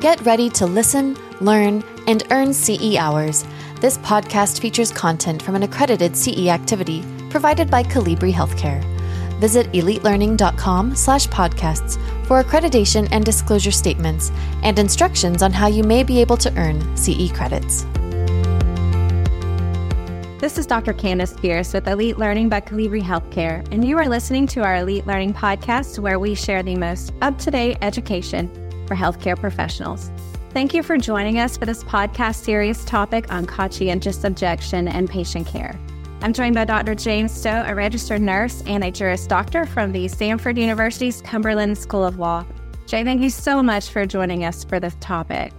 Get ready to listen, learn, and earn CE hours. This podcast features content from an accredited CE activity provided by Colibri Healthcare. Visit elitelearning.com slash podcasts for accreditation and disclosure statements and instructions on how you may be able to earn CE credits. This is Dr. Candace Pierce with Elite Learning by Colibri Healthcare, and you are listening to our Elite Learning podcast where we share the most up to date education for healthcare professionals. Thank you for joining us for this podcast series topic on conscientious objection and patient care. I'm joined by Dr. James Stowe, a registered nurse and a Juris Doctor from the Samford University's Cumberland School of Law. Jay, thank you so much for joining us for this topic.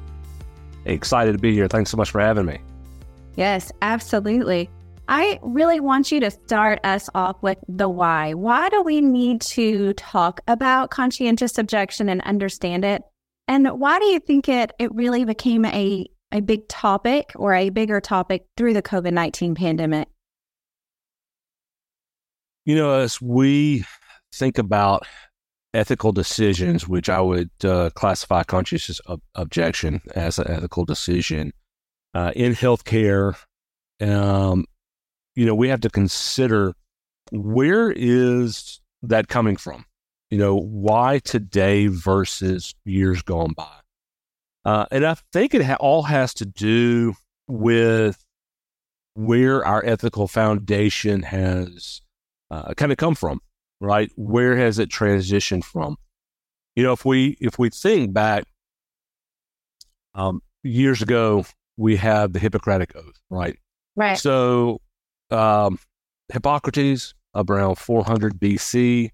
Excited to be here. Thanks so much for having me. Yes, absolutely. I really want you to start us off with the why. Why do we need to talk about conscientious objection and understand it? And why do you think it, it really became a, a big topic or a bigger topic through the COVID 19 pandemic? You know, as we think about ethical decisions, which I would uh, classify conscientious ob- objection as an ethical decision uh, in healthcare, um, you know, we have to consider where is that coming from? You know, why today versus years gone by? Uh, and I think it ha- all has to do with where our ethical foundation has uh, kind of come from, right? Where has it transitioned from? You know, if we if we think back um, years ago, we have the Hippocratic Oath, right? Right. So um, Hippocrates, around 400 BC,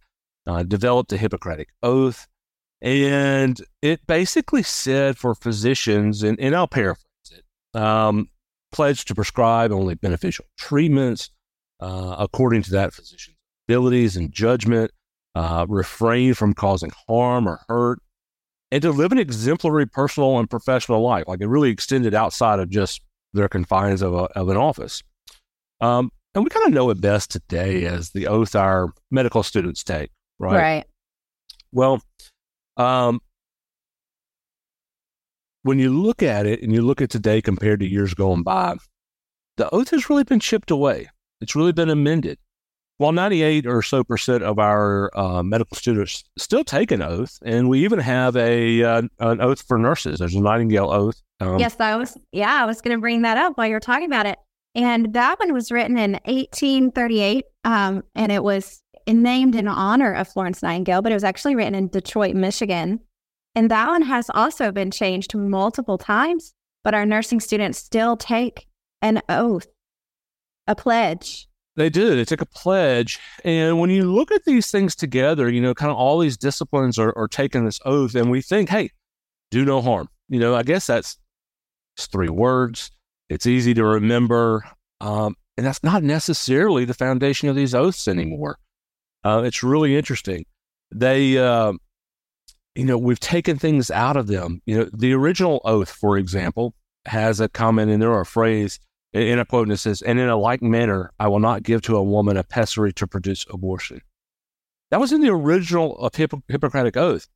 uh, developed the Hippocratic Oath. And it basically said for physicians, and, and I'll paraphrase it, um, pledge to prescribe only beneficial treatments uh, according to that physician's abilities and judgment, uh, refrain from causing harm or hurt, and to live an exemplary personal and professional life. Like it really extended outside of just their confines of, a, of an office. Um, and we kind of know it best today as the oath our medical students take, right? Right. Well, um, when you look at it and you look at today compared to years going by, the oath has really been chipped away. It's really been amended. While 98 or so percent of our uh, medical students still take an oath, and we even have a uh, an oath for nurses. There's a Nightingale oath. Um, yes, I was. Yeah, I was going to bring that up while you're talking about it. And that one was written in 1838, um, and it was named in honor of Florence Nightingale, but it was actually written in Detroit, Michigan. And that one has also been changed multiple times, but our nursing students still take an oath, a pledge. They did. They take a pledge. And when you look at these things together, you know, kind of all these disciplines are, are taking this oath, and we think, hey, do no harm. You know, I guess that's three words. It's easy to remember. Um, and that's not necessarily the foundation of these oaths anymore. Uh, it's really interesting. They, uh, you know, we've taken things out of them. You know, the original oath, for example, has a comment in there or a phrase in a quote, and it says, And in a like manner, I will not give to a woman a pessary to produce abortion. That was in the original of Hippocratic Oath.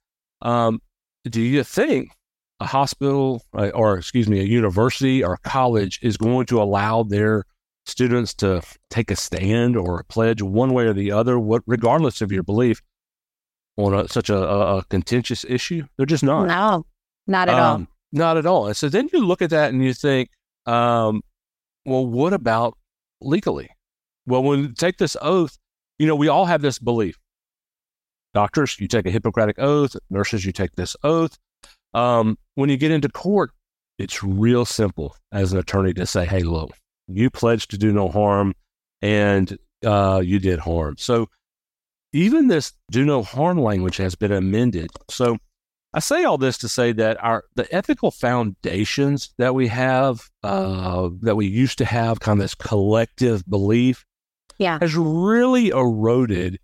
Um, do you think a hospital uh, or, excuse me, a university or a college is going to allow their students to take a stand or a pledge one way or the other, what, regardless of your belief on a, such a, a, contentious issue? They're just not. No, not at um, all. Not at all. And so then you look at that and you think, um, well, what about legally? Well, when you take this oath, you know, we all have this belief. Doctors, you take a Hippocratic oath. Nurses, you take this oath. Um, when you get into court, it's real simple as an attorney to say, hey, look, you pledged to do no harm and uh, you did harm. So even this do no harm language has been amended. So I say all this to say that our the ethical foundations that we have, uh, that we used to have, kind of this collective belief, yeah, has really eroded.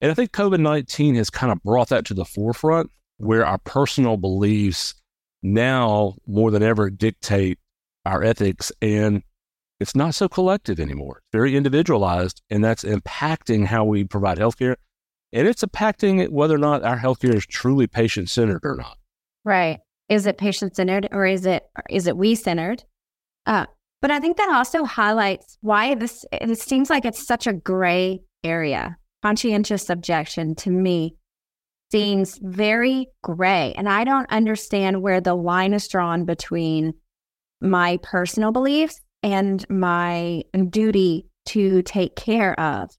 And I think COVID nineteen has kind of brought that to the forefront where our personal beliefs now more than ever dictate our ethics and it's not so collective anymore. It's very individualized and that's impacting how we provide healthcare and it's impacting whether or not our healthcare is truly patient centered or not. Right. Is it patient centered or is it is it we centered? Uh, but I think that also highlights why this it seems like it's such a gray area. Conscientious objection to me seems very gray, and I don't understand where the line is drawn between my personal beliefs and my duty to take care of,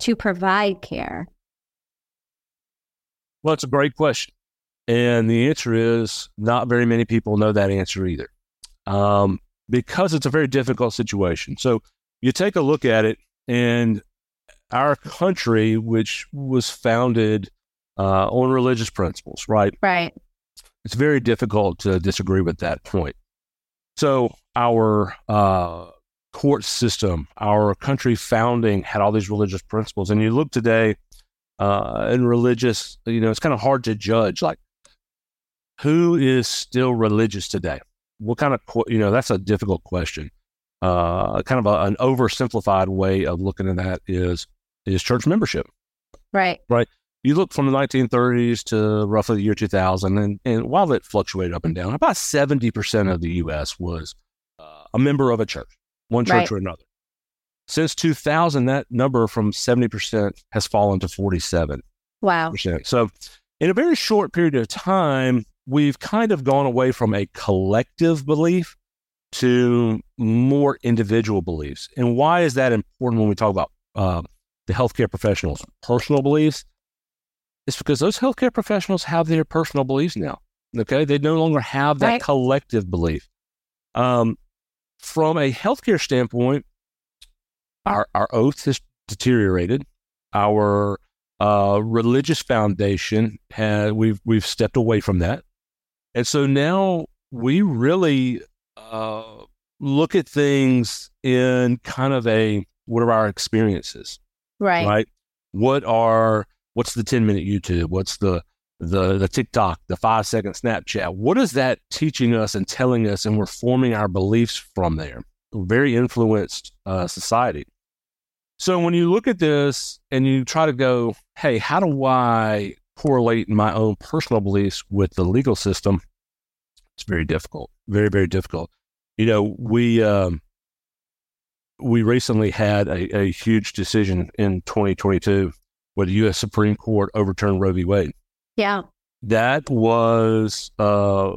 to provide care. Well, it's a great question. And the answer is not very many people know that answer either um, because it's a very difficult situation. So you take a look at it, and our country, which was founded uh, on religious principles, right? Right. It's very difficult to disagree with that point. So our uh, court system, our country founding had all these religious principles, and you look today uh, in religious, you know, it's kind of hard to judge. Like, who is still religious today? What kind of, you know, that's a difficult question. Uh, kind of a, an oversimplified way of looking at that is is church membership. Right. Right. You look from the 1930s to roughly the year 2000, and, and while it fluctuated up and down, about 70% of the U.S. was uh, a member of a church, one church right. or another. Since 2000, that number from 70% has fallen to 47%. Wow. So, in a very short period of time, we've kind of gone away from a collective belief to more individual beliefs. And why is that important when we talk about uh, the healthcare professionals' personal beliefs? It's because those healthcare professionals have their personal beliefs now. Okay. They no longer have that right. collective belief. Um, from a healthcare standpoint, our, our oath has deteriorated. Our uh, religious foundation has we've we've stepped away from that, and so now we really uh, look at things in kind of a what are our experiences, right? Right. What are what's the ten minute YouTube? What's the the the TikTok, the five second Snapchat? What is that teaching us and telling us, and we're forming our beliefs from there? Very influenced uh, society. So when you look at this and you try to go, hey, how do I correlate my own personal beliefs with the legal system? It's very difficult, very very difficult. You know, we um, we recently had a, a huge decision in 2022 where the U.S. Supreme Court overturned Roe v. Wade. Yeah, that was uh,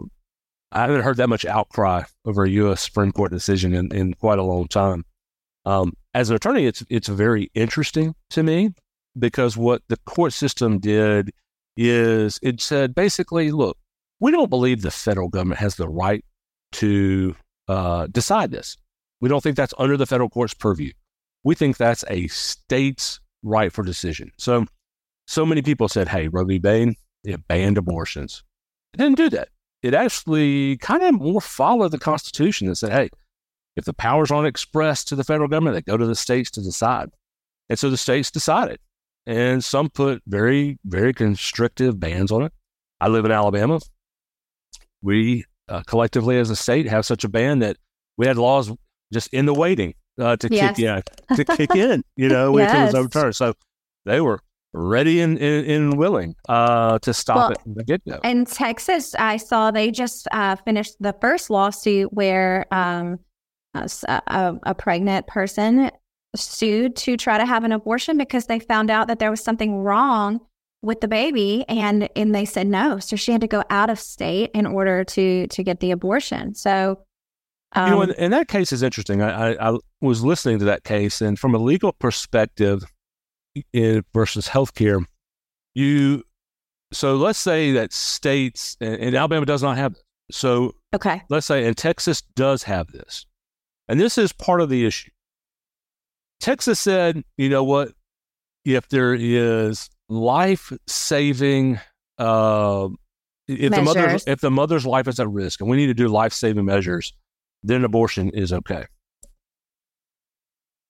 I haven't heard that much outcry over a U.S. Supreme Court decision in, in quite a long time. Um, as an attorney, it's it's very interesting to me because what the court system did is it said basically, look, we don't believe the federal government has the right to uh, decide this. We don't think that's under the federal court's purview. We think that's a state's right for decision. So, so many people said, "Hey, Roe v. Wade, it banned abortions." It didn't do that. It actually kind of more followed the Constitution and said, "Hey, if the powers aren't expressed to the federal government, they go to the states to decide. And so the states decided. And some put very, very constrictive bans on it. I live in Alabama. We uh, collectively as a state have such a ban that we had laws just in the waiting uh, to yes. kick yeah, to kick in, you know, yes. it was overturned. So they were ready and, and, and willing uh, to stop well, it from the get go. In Texas, I saw they just uh, finished the first lawsuit where um, a, a pregnant person sued to try to have an abortion because they found out that there was something wrong with the baby and and they said no. So she had to go out of state in order to to get the abortion. So um, you know and, and, that case is interesting. I, I, I was listening to that case and from a legal perspective versus healthcare you so let's say that states and, and alabama does not have this so okay let's say and texas does have this and this is part of the issue. Texas said, you know what? If there is life saving, uh, if the mother's if the mother's life is at risk, and we need to do life saving measures, then abortion is okay.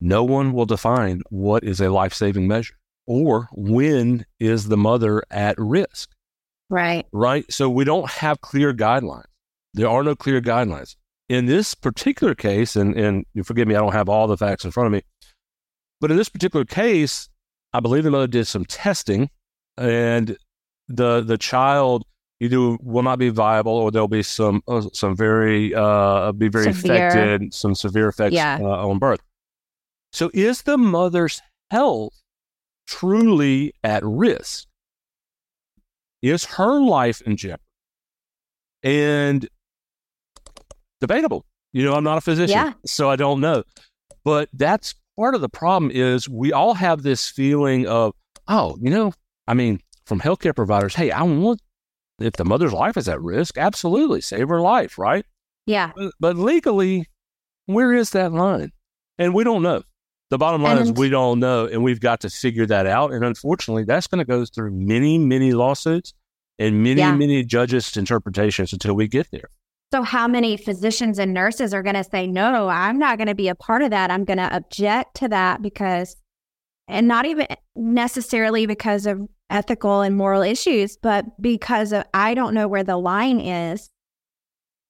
No one will define what is a life saving measure or when is the mother at risk. Right. Right. So we don't have clear guidelines. There are no clear guidelines in this particular case, and, and forgive me, I don't have all the facts in front of me, but in this particular case, I believe the mother did some testing, and the the child either will not be viable or there'll be some uh, some very uh, be very severe. affected, some severe effects yeah. uh, on birth. So, is the mother's health truly at risk? Is her life in jeopardy? And debatable. You know, I'm not a physician, yeah. so I don't know. But that's part of the problem is we all have this feeling of, oh, you know, I mean, from healthcare providers, hey, I want if the mother's life is at risk, absolutely save her life, right? Yeah. But, but legally, where is that line? And we don't know. The bottom line and, is we don't know, and we've got to figure that out. And unfortunately, that's going to go through many, many lawsuits and many, yeah. many judges' interpretations until we get there. So, how many physicians and nurses are going to say, no, I'm not going to be a part of that? I'm going to object to that because, and not even necessarily because of ethical and moral issues, but because of, I don't know where the line is.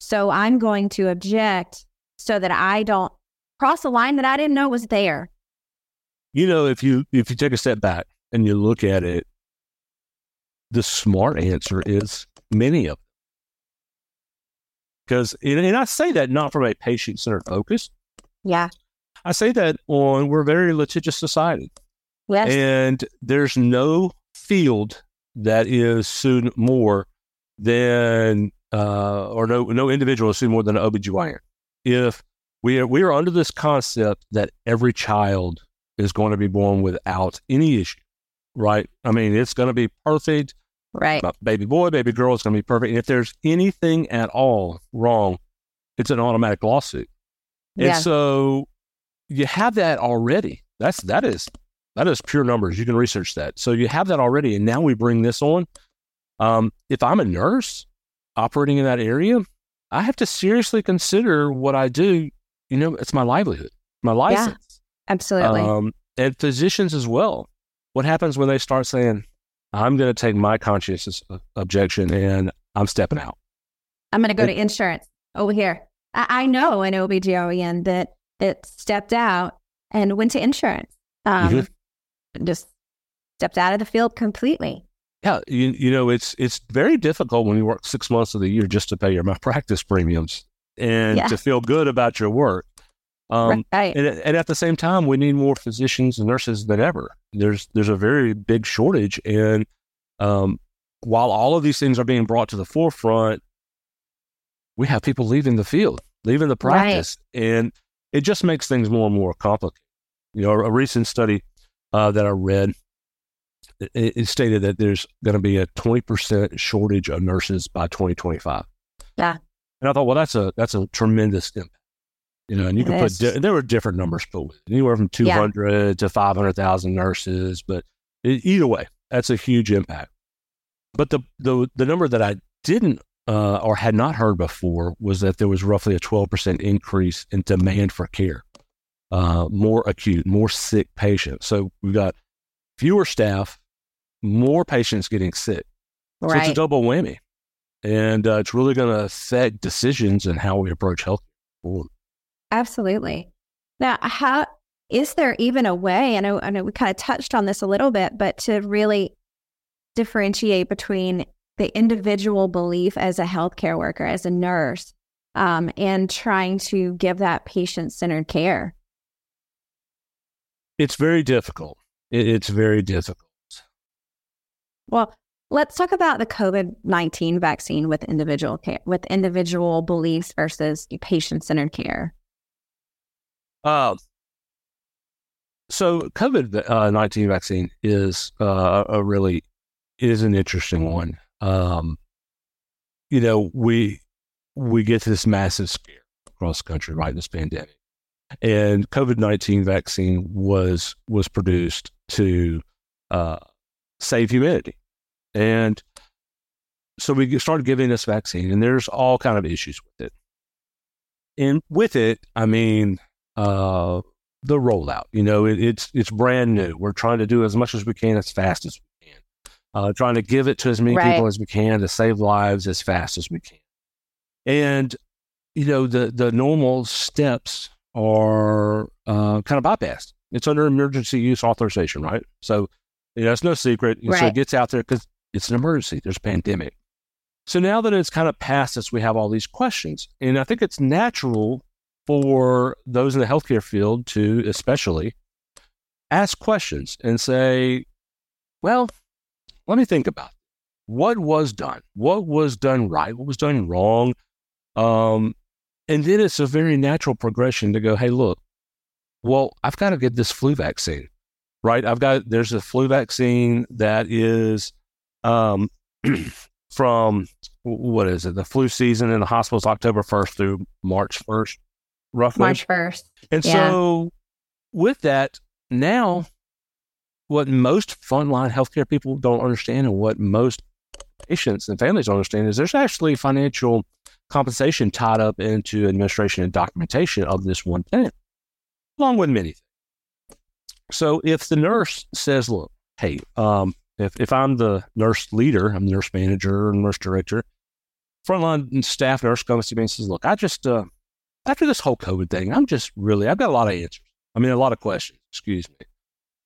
So, I'm going to object so that I don't cross a line that I didn't know was there. You know, if you if you take a step back and you look at it, the smart answer is many of them. Because, and I say that not from a patient centered focus. Yeah. I say that on, we're a very litigious society. Yes. And there's no field that is sued more than, uh, or no, no individual is sued more than an OBGYN. If we are, we are under this concept that every child is going to be born without any issue, right? I mean, it's going to be perfect. Right. Baby boy, baby girl is going to be perfect. And if there's anything at all wrong, it's an automatic lawsuit. Yeah. And so you have that already. That's that is that is pure numbers. You can research that. So you have that already, and now we bring this on. Um, if I'm a nurse operating in that area, I have to seriously consider what I do. You know, it's my livelihood, my license. Yeah, absolutely. Um, and physicians as well. What happens when they start saying, I'm going to take my conscientious objection and I'm stepping out. I'm going to go to insurance over here. I, I know an OBGYN that that stepped out and went to insurance. Um, mm-hmm. Just stepped out of the field completely. Yeah, you, you know it's it's very difficult when you work six months of the year just to pay your malpractice premiums and yeah. to feel good about your work. Um, right. and, and, at the same time, we need more physicians and nurses than ever. There's there's a very big shortage, and um, while all of these things are being brought to the forefront, we have people leaving the field, leaving the practice, right. and it just makes things more and more complicated. You know, a, recent study uh, that I read it, it stated that there's going to be a 20% shortage of nurses by 2025. Yeah. And I thought, well, that's a that's a tremendous impact. You know, and you it can put di- there were different numbers put anywhere from 200 yeah. to 500,000 nurses, but it, either way, that's a huge impact. But the the the number that I didn't uh, or had not heard before was that there was roughly a 12% increase in demand for care, uh, more acute, more sick patients. So we've got fewer staff, more patients getting sick. So right. it's a double whammy. And uh, it's really going to affect decisions and how we approach health. Absolutely. Now, how is there even a way? I know, I know we kind of touched on this a little bit, but to really differentiate between the individual belief as a healthcare worker, as a nurse, um, and trying to give that patient centered care? It's very difficult. It's very difficult. Well, let's talk about the COVID nineteen vaccine with individual care, with individual beliefs versus patient centered care. Uh, so COVID nineteen vaccine is uh, a really is an interesting one. Um, you know, we we get this massive scare across the country, right? This pandemic, and COVID nineteen vaccine was was produced to uh, save humanity, and so we started giving this vaccine, and there's all kind of issues with it. And with it, I mean, uh, the rollout. You know, it, it's it's brand new. We're trying to do as much as we can as fast as we can. Uh, trying to give it to as many right. people as we can to save lives as fast as we can. And you know, the the normal steps are uh, kind of bypassed. It's under emergency use authorization, right? So, you know, it's no secret. Right. So it gets out there because it's an emergency. There's a pandemic. So now that it's kind of past us, we have all these questions. And I think it's natural for those in the healthcare field to, especially, ask questions and say, well, let me think about it. what was done, what was done right, what was done wrong. Um, and then it's a very natural progression to go, hey, look, well, I've got to get this flu vaccine, right? I've got, there's a flu vaccine that is um, from, what is it? The flu season in the hospitals October 1st through March 1st, roughly. March 1st. And Yeah. so with that, now what most frontline healthcare people don't understand and what most patients and families don't understand is there's actually financial compensation tied up into administration and documentation of this one thing, along with many things. So if the nurse says, look, hey, um, if, if I'm the nurse leader, I'm the nurse manager or nurse director, frontline staff nurse comes to me and says, look, I just, uh, after this whole COVID thing, I'm just really, I've got a lot of answers. I mean, a lot of questions, excuse me.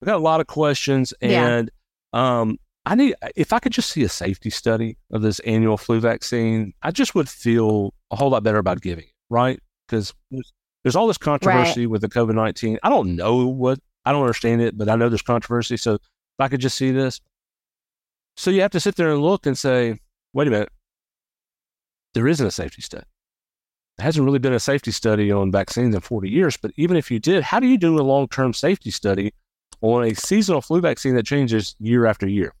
I've got a lot of questions Yeah. and, um, I need, if I could just see a safety study of this annual flu vaccine, I just would feel a whole lot better about giving it, right? Because there's, there's all this controversy with the COVID 19. I don't know what, I don't understand it, but I know there's controversy. So if I could just see this. So you have to sit there and look and say, wait a minute, there isn't a safety study. There hasn't really been a safety study on vaccines in 40 years, but even if you did, how do you do a long term safety study on a seasonal flu vaccine that changes year after year?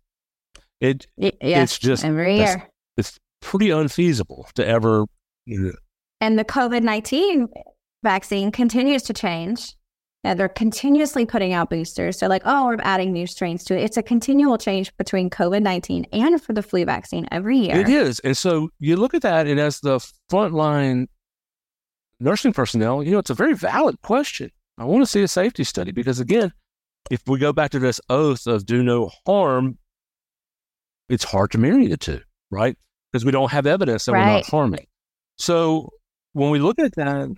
It Y- yes, it's just every year. it's pretty unfeasible to ever. you know, And the COVID 19 vaccine continues to change. And they're continuously putting out boosters. So, like, oh, we're adding new strains to it. It's a continual change between COVID 19 and for the flu vaccine every year. It is, and so you look at that, and as the frontline nursing personnel, you know, it's a very valid question. I want to see a safety study because, again, if we go back to this oath of do no harm, it's hard to marry the two, right? Because we don't have evidence that we're not harming. So when we look at that,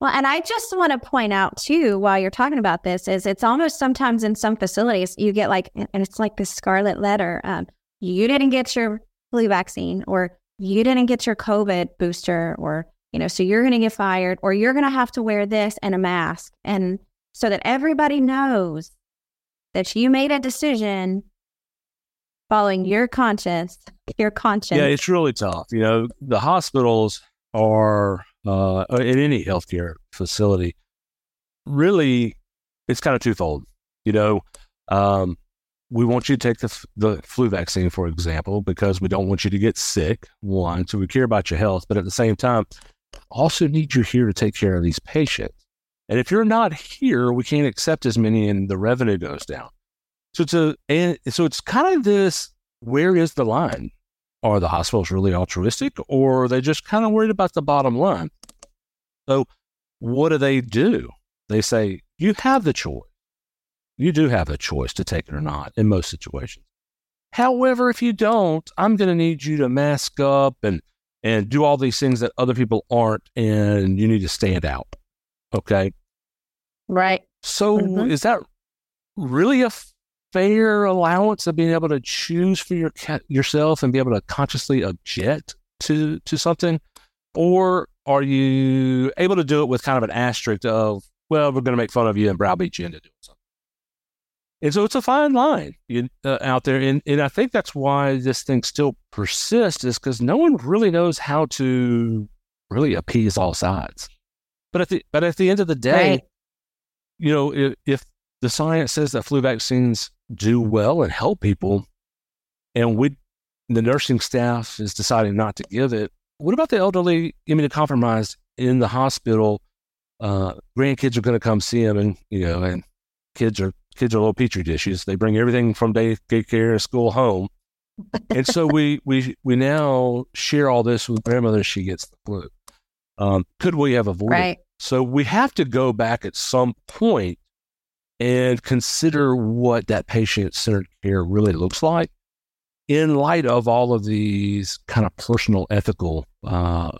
Well, and I just want to point out too, while you're talking about this, is it's almost sometimes in some facilities you get like, and it's like this scarlet letter. Um, you didn't get your flu vaccine, or you didn't get your COVID booster, or you know, so you're going to get fired, or you're going to have to wear this and a mask, and so that everybody knows that you made a decision following your conscience, your conscience. Yeah, it's really tough. You know, the hospitals are uh, in any healthcare facility. Really, it's kind of twofold. You know, um, we want you to take the the flu vaccine, for example, because we don't want you to get sick. One, so we care about your health, but at the same time, also need you here to take care of these patients. And if you're not here, we can't accept as many, and the revenue goes down. So it's a and so it's kind of this. Where is the line? Are the hospitals really altruistic, or are they just kind of worried about the bottom line? So, what do they do? They say you have the choice. You do have a choice to take it or not in most situations. However, if you don't, I'm going to need you to mask up and and do all these things that other people aren't, and you need to stand out. Okay. right. So Mhm. is that really a fair allowance of being able to choose for your yourself and be able to consciously object to to something, or are you able to do it with kind of an asterisk of, well, we're going to make fun of you and browbeat you into doing something? And so it's a fine line you, uh, out there, and and I think that's why this thing still persists is because no one really knows how to really appease all sides. But at the but at the end of the day, Right. you know, if, if the science says that flu vaccines do well and help people, and we, the nursing staff is deciding not to give it, what about the elderly immunocompromised in the hospital? Uh, grandkids are going to come see them, and you know, and kids are kids are little petri dishes. They bring everything from day daycare, school, home, and so we we we now share all this with grandmother. She gets the flu. Um, could we have avoided? Right. So we have to go back at some point and consider what that patient centered care really looks like in light of all of these kind of personal ethical uh,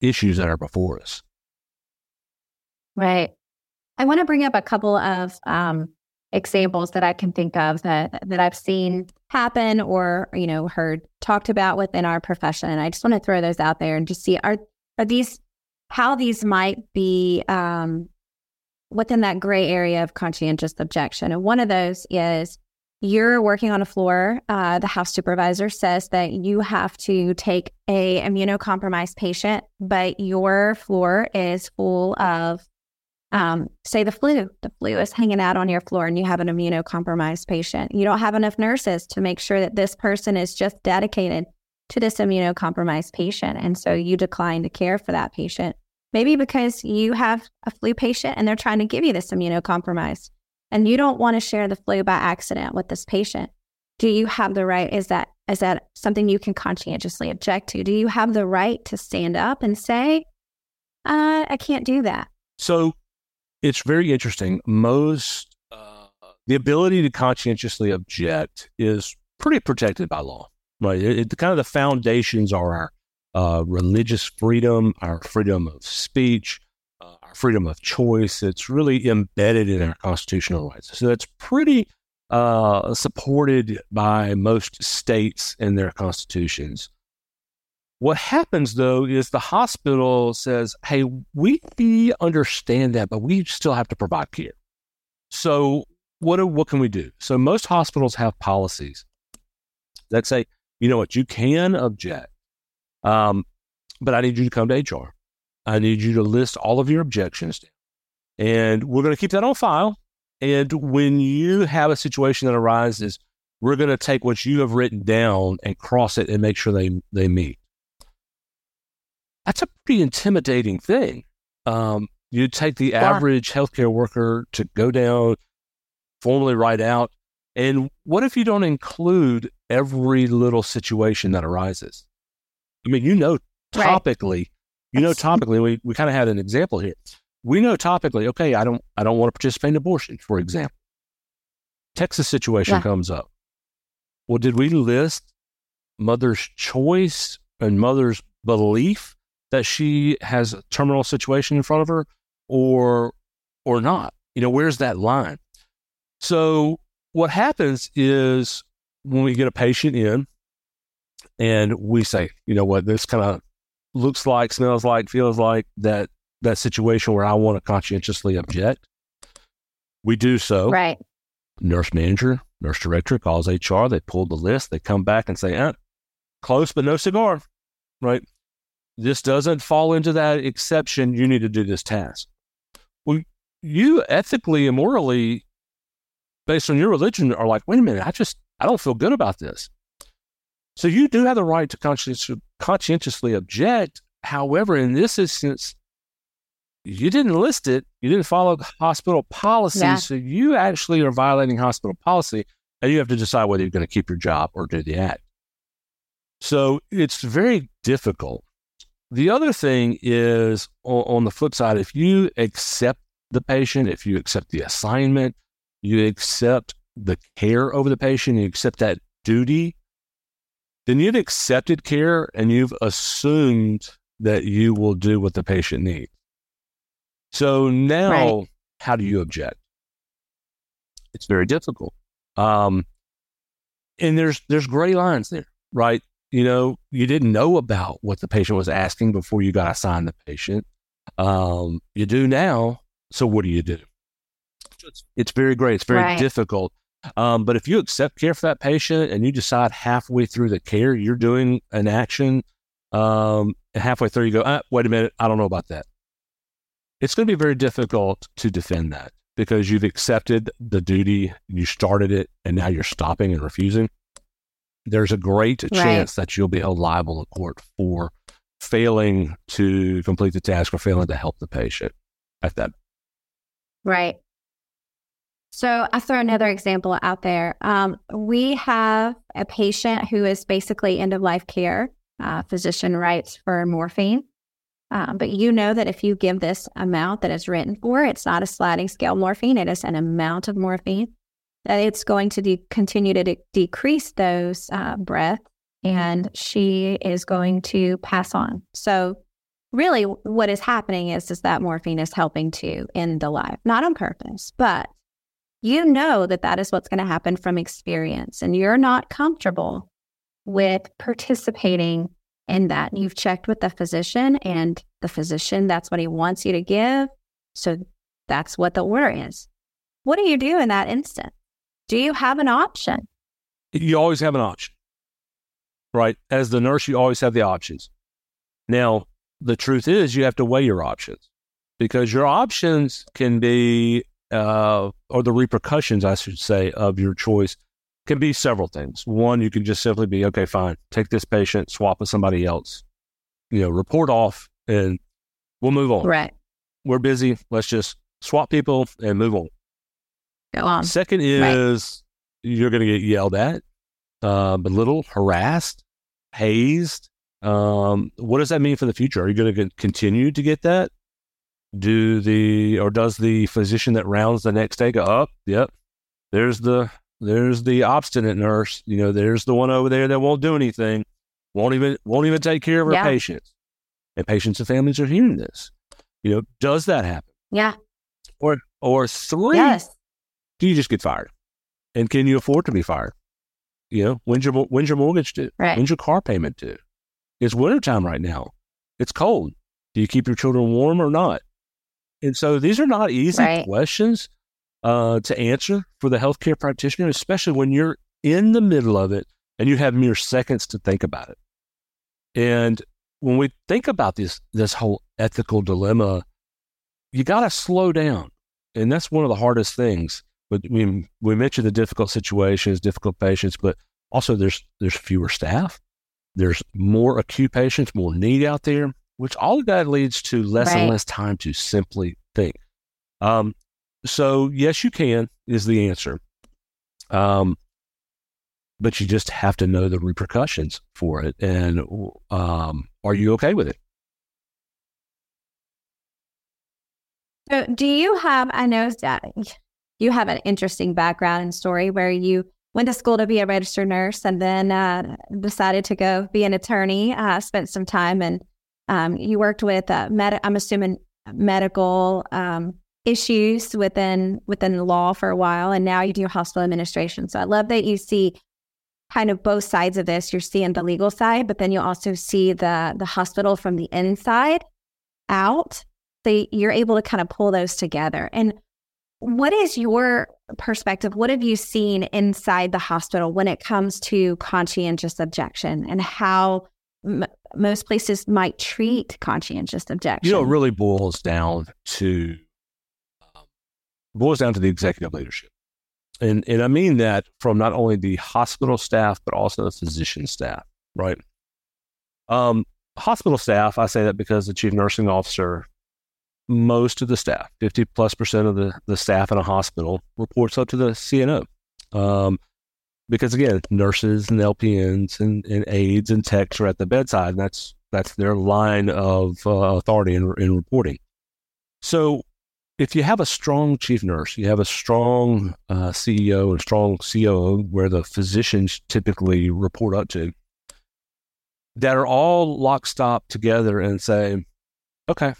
issues that are before us. Right. I want to bring up a couple of um, examples that I can think of that that I've seen happen or you know heard talked about within our profession. I just want to throw those out there and just see are are these how these might be um, within that gray area of conscientious objection. And one of those is you're working on a floor. Uh, the house supervisor says that you have to take a immunocompromised patient, but your floor is full of um, say the flu, the flu is hanging out on your floor and you have an immunocompromised patient. You don't have enough nurses to make sure that this person is just dedicated to this immunocompromised patient. And so you decline to care for that patient. Maybe because you have a flu patient and they're trying to give you this immunocompromised and you don't want to share the flu by accident with this patient. Do you have the right? Is that is that something you can conscientiously object to? Do you have the right to stand up and say, uh, I can't do that? So it's very interesting. Most uh, the ability to conscientiously object is pretty protected by law, right? It, it, kind of the foundations are our uh, religious freedom, our freedom of speech, uh, our freedom of choice. It's really embedded in our constitutional rights. So it's pretty uh, supported by most states in their constitutions. What happens though is the hospital says, hey, we understand that, but we still have to provide care. So what, what can we do? So most hospitals have policies that say, you know what, you can object, um, but I need you to come to HR. I need you to list all of your objections. And we're going to keep that on file. And when you have a situation that arises, we're going to take what you have written down and cross it and make sure they, they meet that's a pretty intimidating thing. Um, you take the yeah. average healthcare worker to go down, formally write out, and what if you don't include every little situation that arises? I mean, you know, topically, right. you know, topically, we, we kind of had an example here. We know topically, okay, I don't, I don't want to participate in abortion, for example. Texas situation yeah. comes up. Well, did we list mother's choice and mother's belief that she has a terminal situation in front of her or or not you know where's that line so what happens is when we get a patient in and we say you know what this kind of looks like smells like feels like that that situation where i want to conscientiously object we do so right nurse manager nurse director calls hr they pull the list they come back and say eh, close but no cigar right this doesn't fall into that exception. You need to do this task. Well, you ethically and morally, based on your religion, are like, wait a minute, I just, I don't feel good about this. So you do have the right to conscientiously, conscientiously object. However, in this instance, you didn't list it. You didn't follow hospital policy. Yeah. So you actually are violating hospital policy and you have to decide whether you're going to keep your job or do the act. So it's very difficult the other thing is on, the flip side, if you accept the patient, if you accept the assignment, you accept the care over the patient, you accept that duty, then you've accepted care and you've assumed that you will do what the patient needs. So now, right. how do you object? It's very difficult. Um, and there's there's gray lines there, right? you know, you didn't know about what the patient was asking before you got assigned the patient. Um, you do now. So what do you do? It's, it's very great. It's very right. difficult. Um, but if you accept care for that patient and you decide halfway through the care you're doing an action, um, halfway through you go, ah, wait a minute, I don't know about that. It's going to be very difficult to defend that because you've accepted the duty, you started it, and now you're stopping and refusing there's a great right. chance that you'll be held liable in court for failing to complete the task or failing to help the patient at that. Right. So I'll throw another example out there. Um, we have a patient who is basically end of life care. Uh, physician writes for morphine. Um, but you know that if you give this amount that is written for, it's not a sliding scale morphine, it is an amount of morphine that it's going to de- continue to de- decrease those uh, breath and she is going to pass on. So really what is happening is is that morphine is helping to end the life, not on purpose, but you know that that is what's going to happen from experience, and you're not comfortable with participating in that. You've checked with the physician, and the physician that's what he wants you to give, so that's what the order is. What do you do in that instant? Do you have an option? You always have an option, right? As the nurse, you always have the options. Now, the truth is, you have to weigh your options because your options can be, uh, or the repercussions, I should say, of your choice can be several things. One, you can just simply be, okay, fine, take this patient, swap with somebody else, you know, report off, and we'll move on. Right. We're busy. Let's just swap people and move on. Go on. Second is right. you're going to get yelled at, uh, belittled, harassed, hazed. Um, what does that mean for the future? Are you going to continue to get that? Do the or does the physician that rounds the next day go up? Yep, there's the there's the obstinate nurse. You know, there's the one over there that won't do anything, won't even won't even take care of her yeah. patients. And patients and families are hearing this. You know, does that happen? Yeah. Or or three. Yes do you just get fired? And can you afford to be fired? You know, when's your when's your mortgage due? Right. When's your car payment due? It's wintertime right now. It's cold. Do you keep your children warm or not? And so these are not easy right. questions uh, to answer for the healthcare practitioner, especially when you're in the middle of it and you have mere seconds to think about it. And when we think about this this whole ethical dilemma, you got to slow down, and that's one of the hardest things but we we mentioned the difficult situations, difficult patients, but also there's there's fewer staff, there's more acute patients, more need out there, which all of that leads to less right. and less time to simply think. Um, so yes, you can is the answer. Um, but you just have to know the repercussions for it, and um, are you okay with it? So, do you have? I know that you have an interesting background and story where you went to school to be a registered nurse and then uh, decided to go be an attorney. Uh, spent some time and um, you worked with uh, med- I'm assuming medical um, issues within within law for a while, and now you do hospital administration. So I love that you see kind of both sides of this. You're seeing the legal side, but then you also see the the hospital from the inside out. So you're able to kind of pull those together. And what is your perspective? What have you seen inside the hospital when it comes to conscientious objection and how m- most places might treat conscientious objection? You know, it really boils down to um, boils down to the executive leadership, and and I mean that from not only the hospital staff but also the physician staff, right? Um, hospital staff, I say that because the chief nursing officer most of the staff, 50 plus percent of the, the staff in a hospital reports up to the CNO. Um, because again, nurses and LPNs and, and aides and techs are at the bedside, and that's that's their line of uh, authority in, in reporting. So, if you have a strong chief nurse, you have a strong uh, CEO and strong COO, where the physicians typically report up to, that are all lockstop together and say, "Okay,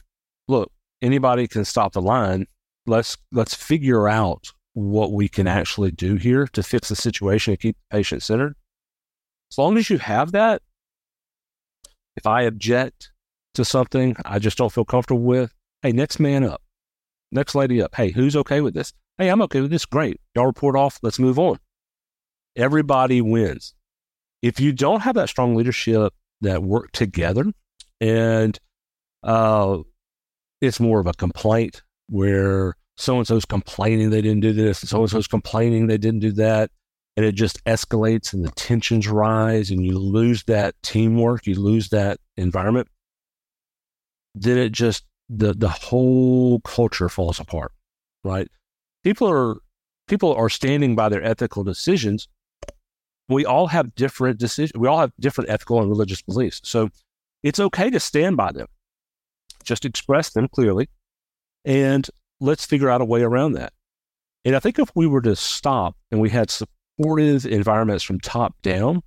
look, anybody can stop the line. Let's let's figure out what we can actually do here to fix the situation and keep the patient centered. As long as you have that, if I object to something I just don't feel comfortable with, hey, next man up, next lady up. Hey, who's okay with this? Hey, I'm okay with this. Great. Y'all report off. Let's move on. Everybody wins. If you don't have that strong leadership that work together and uh, it's more of a complaint where so and so's complaining they didn't do this, and so and so's complaining they didn't do that. And it just escalates and the tensions rise and you lose that teamwork, you lose that environment. Then it just, the, the whole culture falls apart, right? People are, people are standing by their ethical decisions. We all have different decisions. We all have different ethical and religious beliefs. So it's okay to stand by them just express them clearly and let's figure out a way around that. And I think if we were to stop and we had supportive environments from top down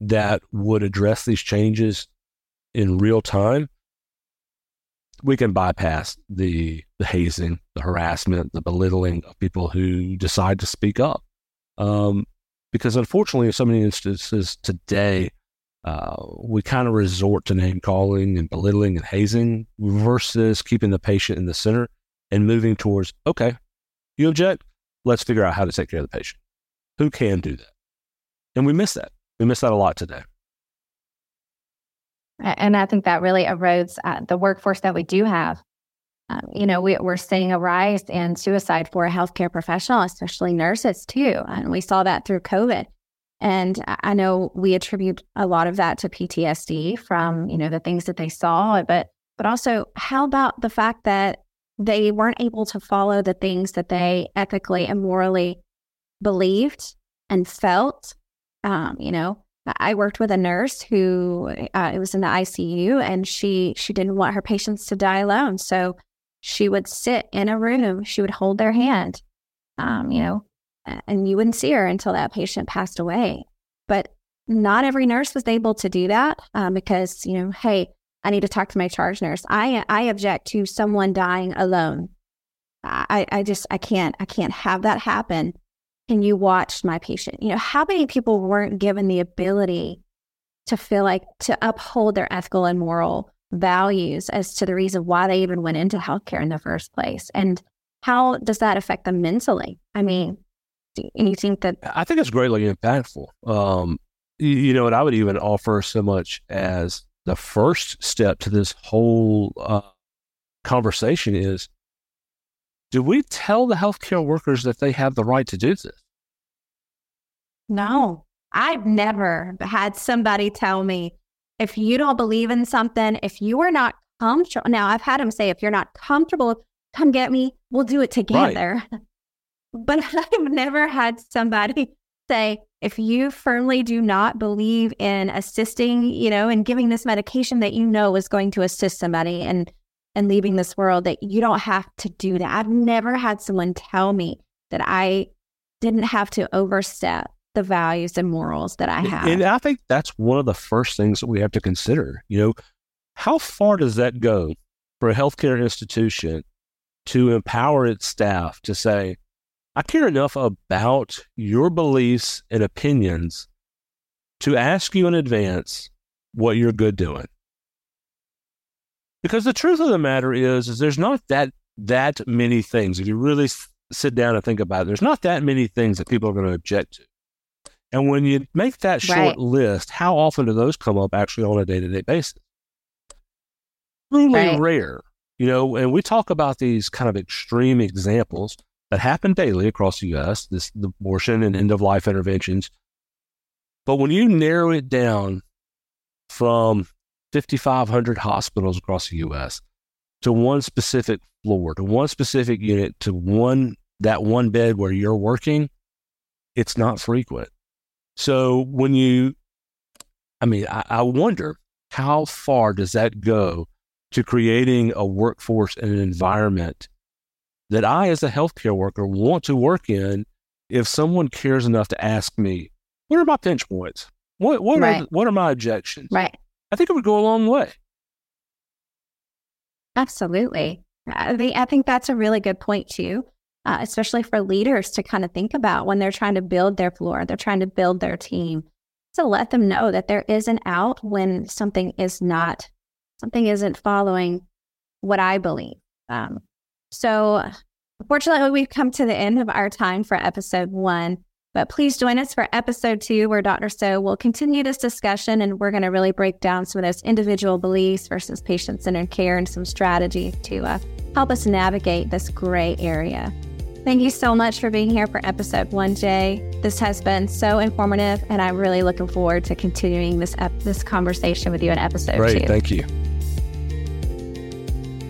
that would address these changes in real time, we can bypass the the hazing, the harassment, the belittling of people who decide to speak up. Um, because unfortunately, in so many instances today, uh, we kind of resort to name calling and belittling and hazing versus keeping the patient in the center and moving towards, okay, you object, let's figure out how to take care of the patient. Who can do that? And we miss that. We miss that a lot today. And I think that really erodes uh, the workforce that we do have. Um, you know, we, we're seeing a rise in suicide for a healthcare professional, especially nurses too. And we saw that through COVID. And I know we attribute a lot of that to PTSD from, you know, the things that they saw, but but also how about the fact that they weren't able to follow the things that they ethically and morally believed and felt. Um, you know, I worked with a nurse who uh, it was in the ICU, and she she didn't want her patients to die alone, so she would sit in a room. She would hold their hand, um, you know, and you wouldn't see her until that patient passed away. But not every nurse was able to do that um, because you know, hey, I need to talk to my charge nurse. I I object to someone dying alone. I I just I can't I can't have that happen. Can you watch my patient. You know, how many people weren't given the ability to feel like to uphold their ethical and moral values as to the reason why they even went into healthcare in the first place? And how does that affect them mentally? I mean, do you think that? I think it's greatly impactful. Um, you, you know, and I would even offer so much as the first step to this whole uh, conversation is do we tell the healthcare workers that they have the right to do this? No, I've never had somebody tell me if you don't believe in something, if you are not comfortable. Now, I've had them say, if you're not comfortable, come get me. We'll do it together. Right. But I've never had somebody say, if you firmly do not believe in assisting, you know, and giving this medication that you know is going to assist somebody and and leaving this world, that you don't have to do that. I've never had someone tell me that I didn't have to overstep the values and morals that I have. And I think that's one of the first things that we have to consider. You know, how far does that go for a healthcare institution to empower its staff to say, I care enough about your beliefs and opinions to ask you in advance what you're good doing. Because the truth of the matter is, is there's not that that many things. If you really sit down and think about it, there's not that many things that people are going to object to. And when you make that short right. list, how often do those come up actually on a day to day basis? Truly right. rare, you know. And we talk about these kind of extreme examples that happen daily across the U.S. This the abortion and end of life interventions. But when you narrow it down from 5,500 hospitals across the U.S. to one specific floor, to one specific unit, to one that one bed where you're working, it's not frequent. So when you, I mean, I, I wonder how far does that go to creating a workforce and an environment that I, as a healthcare worker, want to work in if someone cares enough to ask me, what are my pinch points? What, what, right. are, what are my objections? Right. I think it would go a long way. Absolutely. I think, I think that's a really good point, too, uh, especially for leaders to kind of think about when they're trying to build their floor, they're trying to build their team. To let them know that there is an out when something is not, something isn't following what I believe. Um, so, unfortunately, we've come to the end of our time for episode one. But please join us for episode two, where Dr. So will continue this discussion and we're going to really break down some of those individual beliefs versus patient centered care and some strategies to uh, help us navigate this gray area. Thank you so much for being here for episode one, Jay. This has been so informative, and I'm really looking forward to continuing this ep- this conversation with you in episode Great, two. Thank you.